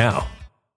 now.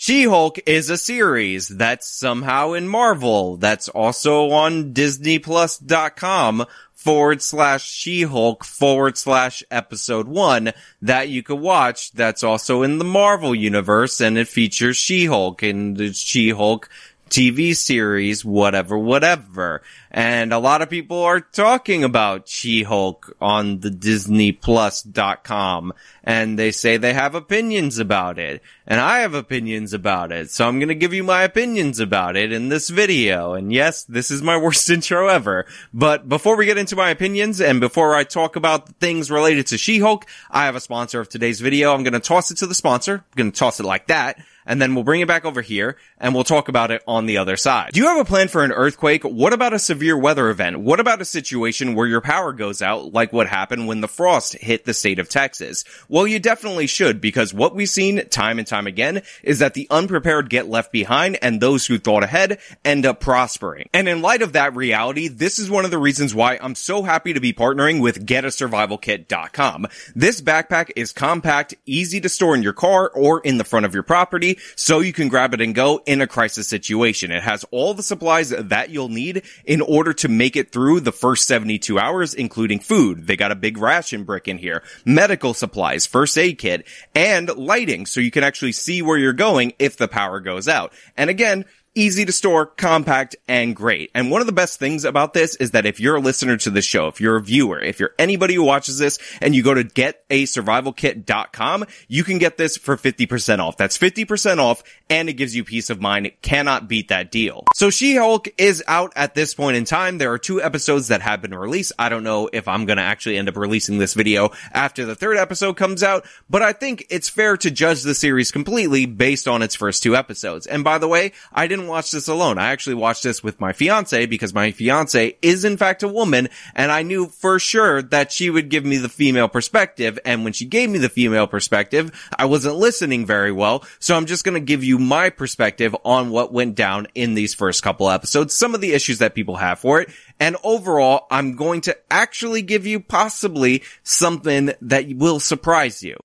She-Hulk is a series that's somehow in Marvel. That's also on DisneyPlus.com forward slash She-Hulk forward slash episode one that you could watch. That's also in the Marvel universe and it features She-Hulk and She-Hulk TV series, whatever, whatever. And a lot of people are talking about She-Hulk on the DisneyPlus.com and they say they have opinions about it. And I have opinions about it. So I'm gonna give you my opinions about it in this video. And yes, this is my worst intro ever. But before we get into my opinions and before I talk about things related to She-Hulk, I have a sponsor of today's video. I'm gonna toss it to the sponsor. I'm gonna toss it like that and then we'll bring it back over here and we'll talk about it on the other side. Do you have a plan for an earthquake? What about a severe weather event? What about a situation where your power goes out like what happened when the frost hit the state of Texas? Well, you definitely should because what we've seen time and time again is that the unprepared get left behind and those who thought ahead end up prospering. And in light of that reality, this is one of the reasons why I'm so happy to be partnering with getasurvivalkit.com. This backpack is compact, easy to store in your car or in the front of your property, so you can grab it and go in a crisis situation. It has all the supplies that you'll need in order to make it through the first 72 hours, including food. They got a big ration brick in here, medical supplies, first aid kit, and lighting so you can actually see where you're going if the power goes out. And again, easy to store, compact, and great. And one of the best things about this is that if you're a listener to the show, if you're a viewer, if you're anybody who watches this and you go to getasurvivalkit.com, you can get this for 50% off. That's 50% off and it gives you peace of mind. It cannot beat that deal. So She-Hulk is out at this point in time. There are two episodes that have been released. I don't know if I'm going to actually end up releasing this video after the third episode comes out, but I think it's fair to judge the series completely based on its first two episodes. And by the way, I didn't watch this alone. I actually watched this with my fiance because my fiance is in fact a woman and I knew for sure that she would give me the female perspective. And when she gave me the female perspective, I wasn't listening very well. So I'm just going to give you my perspective on what went down in these first couple episodes, some of the issues that people have for it. And overall, I'm going to actually give you possibly something that will surprise you.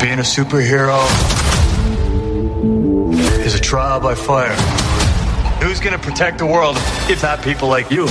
Being a superhero is a trial by fire. Who's going to protect the world if not people like you?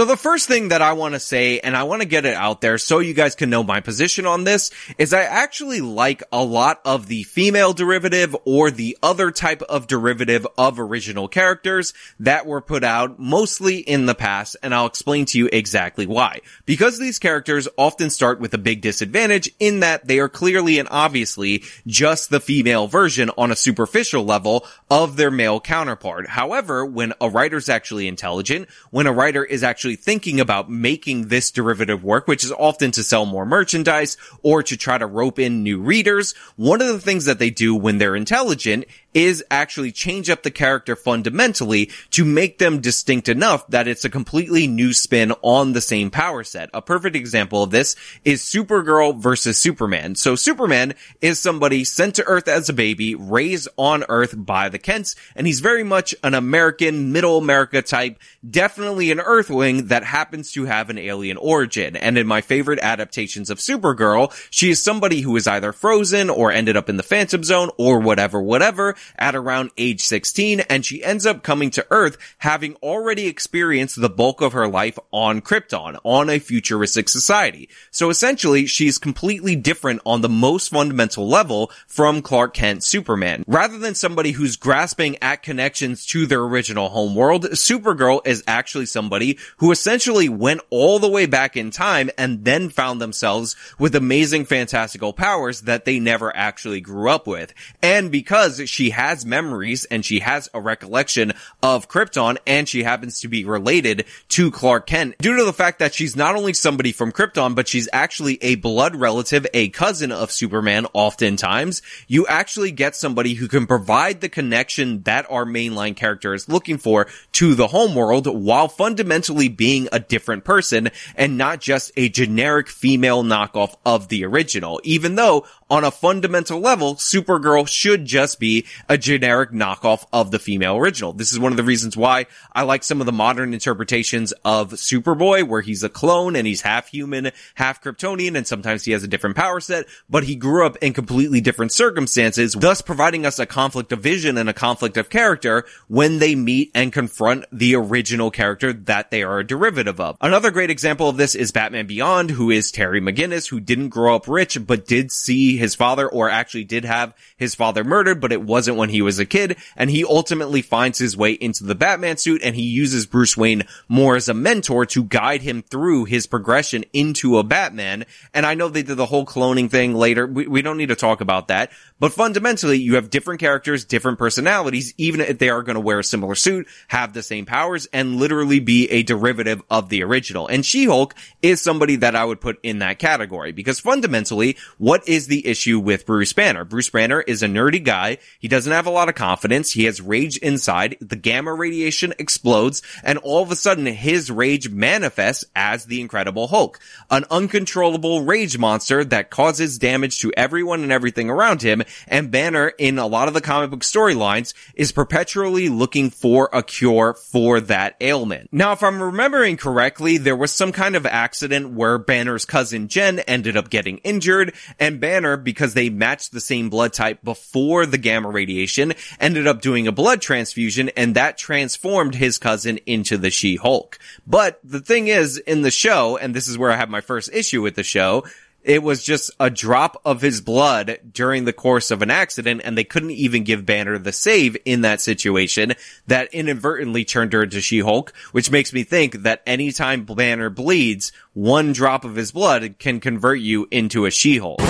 So the first thing that I want to say, and I want to get it out there so you guys can know my position on this, is I actually like a lot of the female derivative or the other type of derivative of original characters that were put out mostly in the past, and I'll explain to you exactly why. Because these characters often start with a big disadvantage in that they are clearly and obviously just the female version on a superficial level of their male counterpart. However, when a writer's actually intelligent, when a writer is actually thinking about making this derivative work, which is often to sell more merchandise or to try to rope in new readers. One of the things that they do when they're intelligent is actually change up the character fundamentally to make them distinct enough that it's a completely new spin on the same power set. A perfect example of this is Supergirl versus Superman. So Superman is somebody sent to Earth as a baby, raised on Earth by the Kents, and he's very much an American, middle America type, definitely an Earthling that happens to have an alien origin. And in my favorite adaptations of Supergirl, she is somebody who is either frozen or ended up in the Phantom Zone or whatever, whatever, at around age 16, and she ends up coming to Earth having already experienced the bulk of her life on Krypton, on a futuristic society. So essentially, she's completely different on the most fundamental level from Clark Kent Superman. Rather than somebody who's grasping at connections to their original homeworld, Supergirl is actually somebody who essentially went all the way back in time and then found themselves with amazing fantastical powers that they never actually grew up with. And because she has memories and she has a recollection of Krypton and she happens to be related to Clark Kent due to the fact that she's not only somebody from Krypton, but she's actually a blood relative, a cousin of Superman oftentimes. You actually get somebody who can provide the connection that our mainline character is looking for to the homeworld while fundamentally being a different person and not just a generic female knockoff of the original, even though on a fundamental level, Supergirl should just be a generic knockoff of the female original. This is one of the reasons why I like some of the modern interpretations of Superboy, where he's a clone and he's half human, half Kryptonian, and sometimes he has a different power set, but he grew up in completely different circumstances, thus providing us a conflict of vision and a conflict of character when they meet and confront the original character that they are a derivative of. Another great example of this is Batman Beyond, who is Terry McGinnis, who didn't grow up rich, but did see his father or actually did have his father murdered, but it wasn't when he was a kid. And he ultimately finds his way into the Batman suit and he uses Bruce Wayne more as a mentor to guide him through his progression into a Batman. And I know they did the whole cloning thing later. We, we don't need to talk about that, but fundamentally you have different characters, different personalities, even if they are going to wear a similar suit, have the same powers and literally be a derivative of the original. And She-Hulk is somebody that I would put in that category because fundamentally what is the issue with Bruce Banner? Bruce Banner is a nerdy guy. He doesn't have a lot of confidence. He has rage inside. The gamma radiation explodes and all of a sudden his rage manifests as the Incredible Hulk, an uncontrollable rage monster that causes damage to everyone and everything around him. And Banner in a lot of the comic book storylines is perpetually looking for a cure for that ailment. Now, if I'm remembering correctly, there was some kind of accident where Banner's cousin Jen ended up getting injured and Banner, because they matched the same blood type before the gamma radiation, ended up doing a blood transfusion and that transformed his cousin into the She-Hulk. But the thing is, in the show, and this is where I have my first issue with the show, it was just a drop of his blood during the course of an accident and they couldn't even give Banner the save in that situation that inadvertently turned her into She-Hulk, which makes me think that anytime Banner bleeds, one drop of his blood can convert you into a She-Hulk.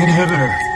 Inhibitor.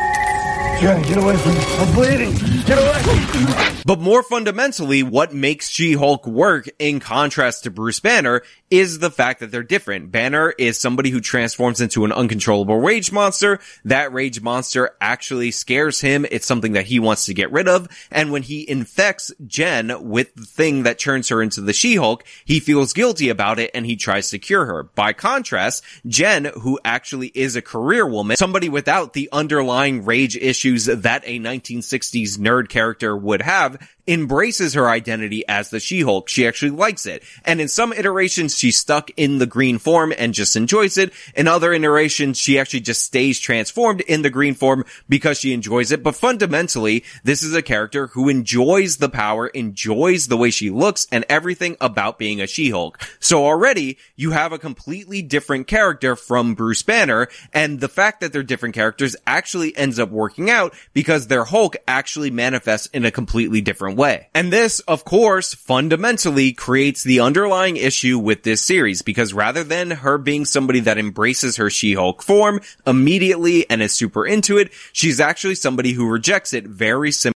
Jen, get away from me. I'm bleeding. Get away. But more fundamentally, what makes She-Hulk work in contrast to Bruce Banner is the fact that they're different. Banner is somebody who transforms into an uncontrollable rage monster. That rage monster actually scares him. It's something that he wants to get rid of. And when he infects Jen with the thing that turns her into the She-Hulk, he feels guilty about it and he tries to cure her. By contrast, Jen, who actually is a career woman, somebody without the underlying rage issues that a 1960s nerd character would have, embraces her identity as the She-Hulk. She actually likes it. And in some iterations, she's stuck in the green form and just enjoys it. In other iterations, she actually just stays transformed in the green form because she enjoys it. But fundamentally, this is a character who enjoys the power, enjoys the way she looks and everything about being a She-Hulk. So already you have a completely different character from Bruce Banner. And the fact that they're different characters actually ends up working out because their Hulk actually manifests in a completely different way. And this, of course, fundamentally creates the underlying issue with this series because rather than her being somebody that embraces her She-Hulk form immediately and is super into it, she's actually somebody who rejects it very simply.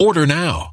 Order now.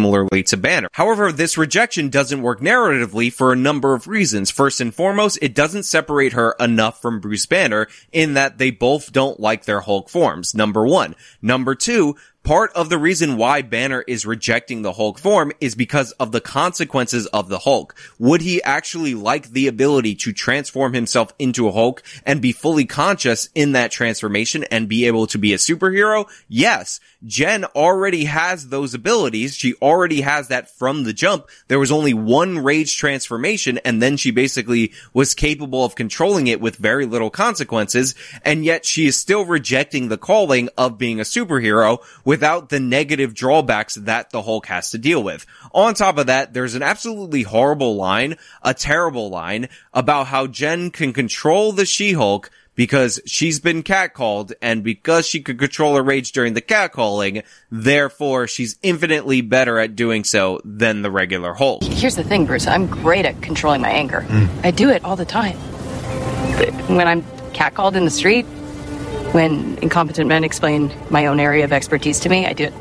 similarly to Banner. However, this rejection doesn't work narratively for a number of reasons. First and foremost, it doesn't separate her enough from Bruce Banner in that they both don't like their Hulk forms. Number one. Number two, Part of the reason why Banner is rejecting the Hulk form is because of the consequences of the Hulk. Would he actually like the ability to transform himself into a Hulk and be fully conscious in that transformation and be able to be a superhero? Yes. Jen already has those abilities. She already has that from the jump. There was only one rage transformation and then she basically was capable of controlling it with very little consequences. And yet she is still rejecting the calling of being a superhero without the negative drawbacks that the Hulk has to deal with. On top of that, there's an absolutely horrible line, a terrible line about how Jen can control the She-Hulk because she's been catcalled and because she could control her rage during the catcalling, therefore she's infinitely better at doing so than the regular Hulk. Here's the thing, Bruce. I'm great at controlling my anger. Hmm. I do it all the time. When I'm catcalled in the street, when incompetent men explain my own area of expertise to me, I do it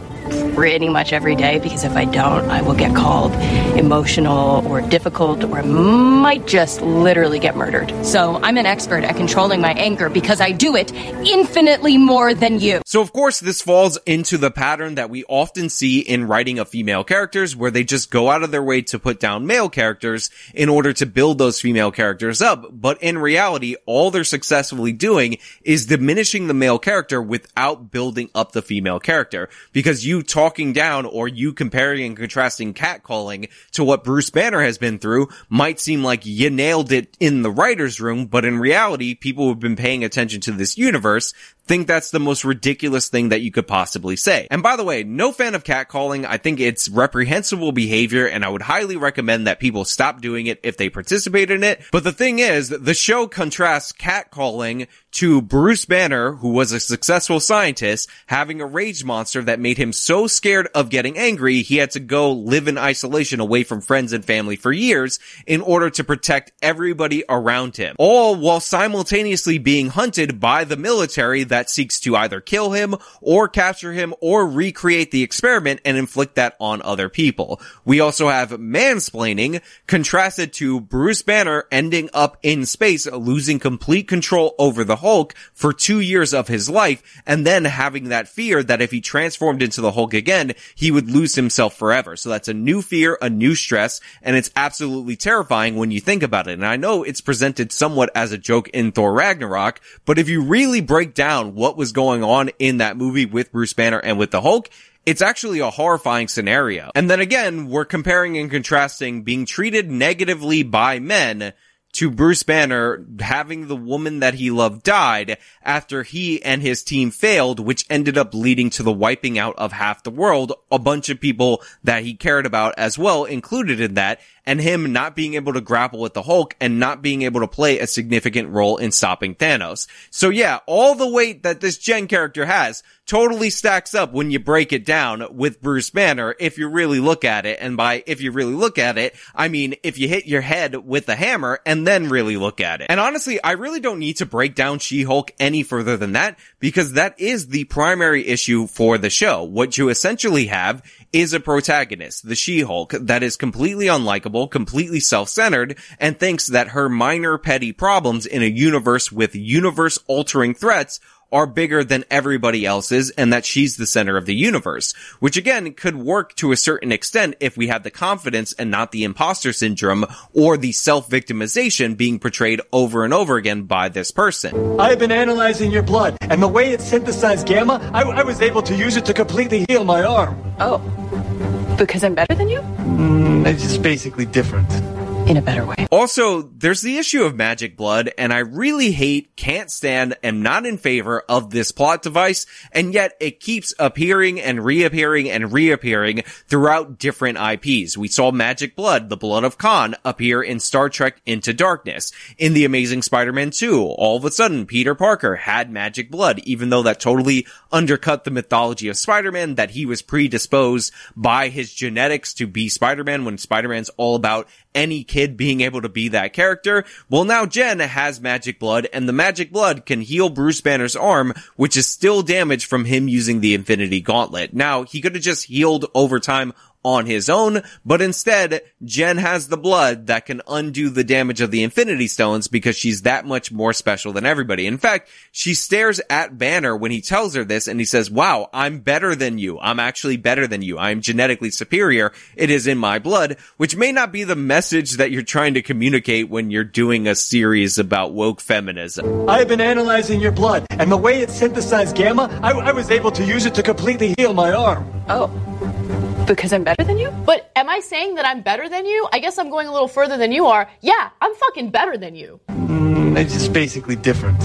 pretty much every day because if I don't, I will get called emotional or difficult or might just literally get murdered. So I'm an expert at controlling my anger because I do it infinitely more than you. So of course this falls into the pattern that we often see in writing of female characters where they just go out of their way to put down male characters in order to build those female characters up. But in reality, all they're successfully doing is diminishing the male character without building up the female character because you talking down or you comparing and contrasting catcalling to what Bruce Banner has been through might seem like you nailed it in the writer's room, but in reality, people who've been paying attention to this universe think that's the most ridiculous thing that you could possibly say. And by the way, no fan of catcalling. I think it's reprehensible behavior and I would highly recommend that people stop doing it if they participate in it. But the thing is, the show contrasts catcalling to Bruce Banner, who was a successful scientist, having a rage monster that made him so scared of getting angry, he had to go live in isolation away from friends and family for years in order to protect everybody around him. All while simultaneously being hunted by the military that that seeks to either kill him or capture him or recreate the experiment and inflict that on other people. We also have mansplaining contrasted to Bruce Banner ending up in space, losing complete control over the Hulk for two years of his life and then having that fear that if he transformed into the Hulk again, he would lose himself forever. So that's a new fear, a new stress, and it's absolutely terrifying when you think about it. And I know it's presented somewhat as a joke in Thor Ragnarok, but if you really break down what was going on in that movie with Bruce Banner and with the Hulk, it's actually a horrifying scenario. And then again, we're comparing and contrasting being treated negatively by men to Bruce Banner having the woman that he loved died after he and his team failed, which ended up leading to the wiping out of half the world, a bunch of people that he cared about as well included in that, and him not being able to grapple with the Hulk and not being able to play a significant role in stopping Thanos. So yeah, all the weight that this Jen character has totally stacks up when you break it down with Bruce Banner if you really look at it. And by if you really look at it, I mean if you hit your head with a hammer and then really look at it. And honestly, I really don't need to break down She-Hulk any further than that because that is the primary issue for the show. What you essentially have is a protagonist, the She-Hulk, that is completely unlikable, completely self-centered, and thinks that her minor petty problems in a universe with universe-altering threats are bigger than everybody else's and that she's the center of the universe, which again could work to a certain extent if we have the confidence and not the imposter syndrome or the self-victimization being portrayed over and over again by this person. I have been analyzing your blood, and the way it synthesized gamma, I, I was able to use it to completely heal my arm. Oh. Because I'm better than you? Mm, it's just basically different. In a better way. Also, there's the issue of magic blood, and I really hate, can't stand, am not in favor of this plot device, and yet it keeps appearing and reappearing and reappearing throughout different IPs. We saw magic blood, the blood of Khan, appear in Star Trek Into Darkness. In The Amazing Spider-Man 2, all of a sudden, Peter Parker had magic blood, even though that totally undercut the mythology of Spider-Man, that he was predisposed by his genetics to be Spider-Man when Spider-Man's all about any kid being able to be that character. Well, now Jen has magic blood and the magic blood can heal Bruce Banner's arm, which is still damaged from him using the Infinity Gauntlet. Now, he could have just healed over time on his own, but instead, Jen has the blood that can undo the damage of the Infinity Stones because she's that much more special than everybody. In fact, she stares at Banner when he tells her this and he says, wow, I'm better than you. I'm actually better than you. I'm genetically superior. It is in my blood, which may not be the message that you're trying to communicate when you're doing a series about woke feminism. I have been analyzing your blood, and the way it synthesized gamma, I, I was able to use it to completely heal my arm. Oh. Because I'm better than you? But am I saying that I'm better than you? I guess I'm going a little further than you are. Yeah, I'm fucking better than you. Mm, it's just basically different.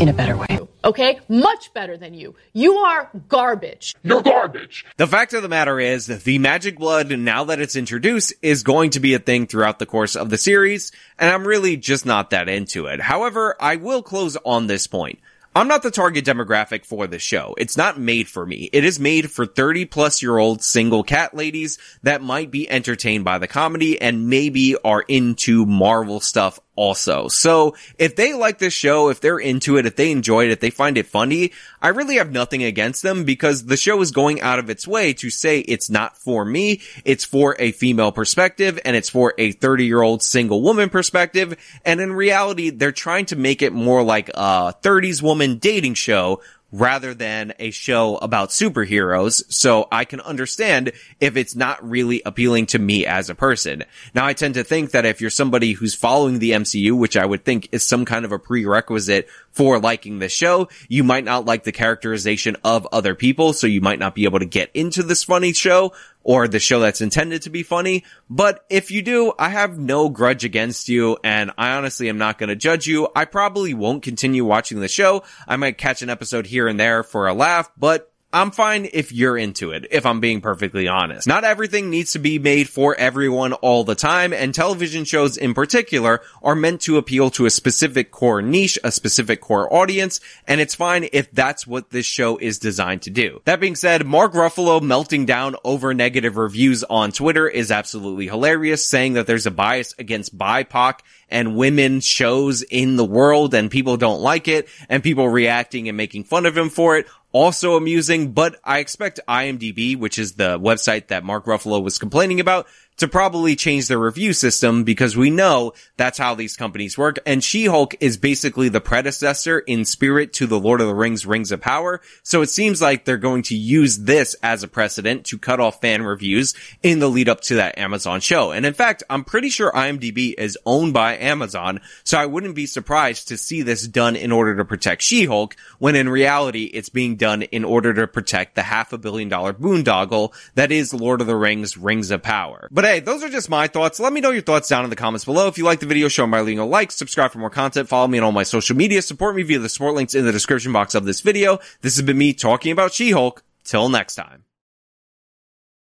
In a better way. Okay? Much better than you. You are garbage. You're garbage. The fact of the matter is that the magic blood, now that it's introduced, is going to be a thing throughout the course of the series, and I'm really just not that into it. However, I will close on this point. I'm not the target demographic for this show. It's not made for me. It is made for 30 plus year old single cat ladies that might be entertained by the comedy and maybe are into Marvel stuff also. So if they like this show, if they're into it, if they enjoy it, if they find it funny, I really have nothing against them because the show is going out of its way to say it's not for me. It's for a female perspective and it's for a 30 year old single woman perspective. And in reality, they're trying to make it more like a 30s woman dating show rather than a show about superheroes. So I can understand if it's not really appealing to me as a person. Now I tend to think that if you're somebody who's following the MCU, which I would think is some kind of a prerequisite for liking the show, you might not like the characterization of other people. So you might not be able to get into this funny show or the show that's intended to be funny. But if you do, I have no grudge against you and I honestly am not going to judge you. I probably won't continue watching the show. I might catch an episode here and there for a laugh, but I'm fine if you're into it, if I'm being perfectly honest. Not everything needs to be made for everyone all the time, and television shows in particular are meant to appeal to a specific core niche, a specific core audience, and it's fine if that's what this show is designed to do. That being said, Mark Ruffalo melting down over negative reviews on Twitter is absolutely hilarious, saying that there's a bias against BIPOC and women shows in the world and people don't like it and people reacting and making fun of him for it also amusing, but I expect IMDb, which is the website that Mark Ruffalo was complaining about, to probably change their review system because we know that's how these companies work. And She-Hulk is basically the predecessor in spirit to the Lord of the Rings Rings of Power. So it seems like they're going to use this as a precedent to cut off fan reviews in the lead up to that Amazon show. And in fact, I'm pretty sure IMDb is owned by Amazon. So I wouldn't be surprised to see this done in order to protect She-Hulk when in reality it's being done in order to protect the half a billion dollar boondoggle that is Lord of the Rings Rings of Power. But those are just my thoughts. Let me know your thoughts down in the comments below. If you like the video, show me by leaving a like, subscribe for more content, follow me on all my social media, support me via the support links in the description box of this video. This has been me talking about She-Hulk. Till next time.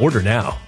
Order now.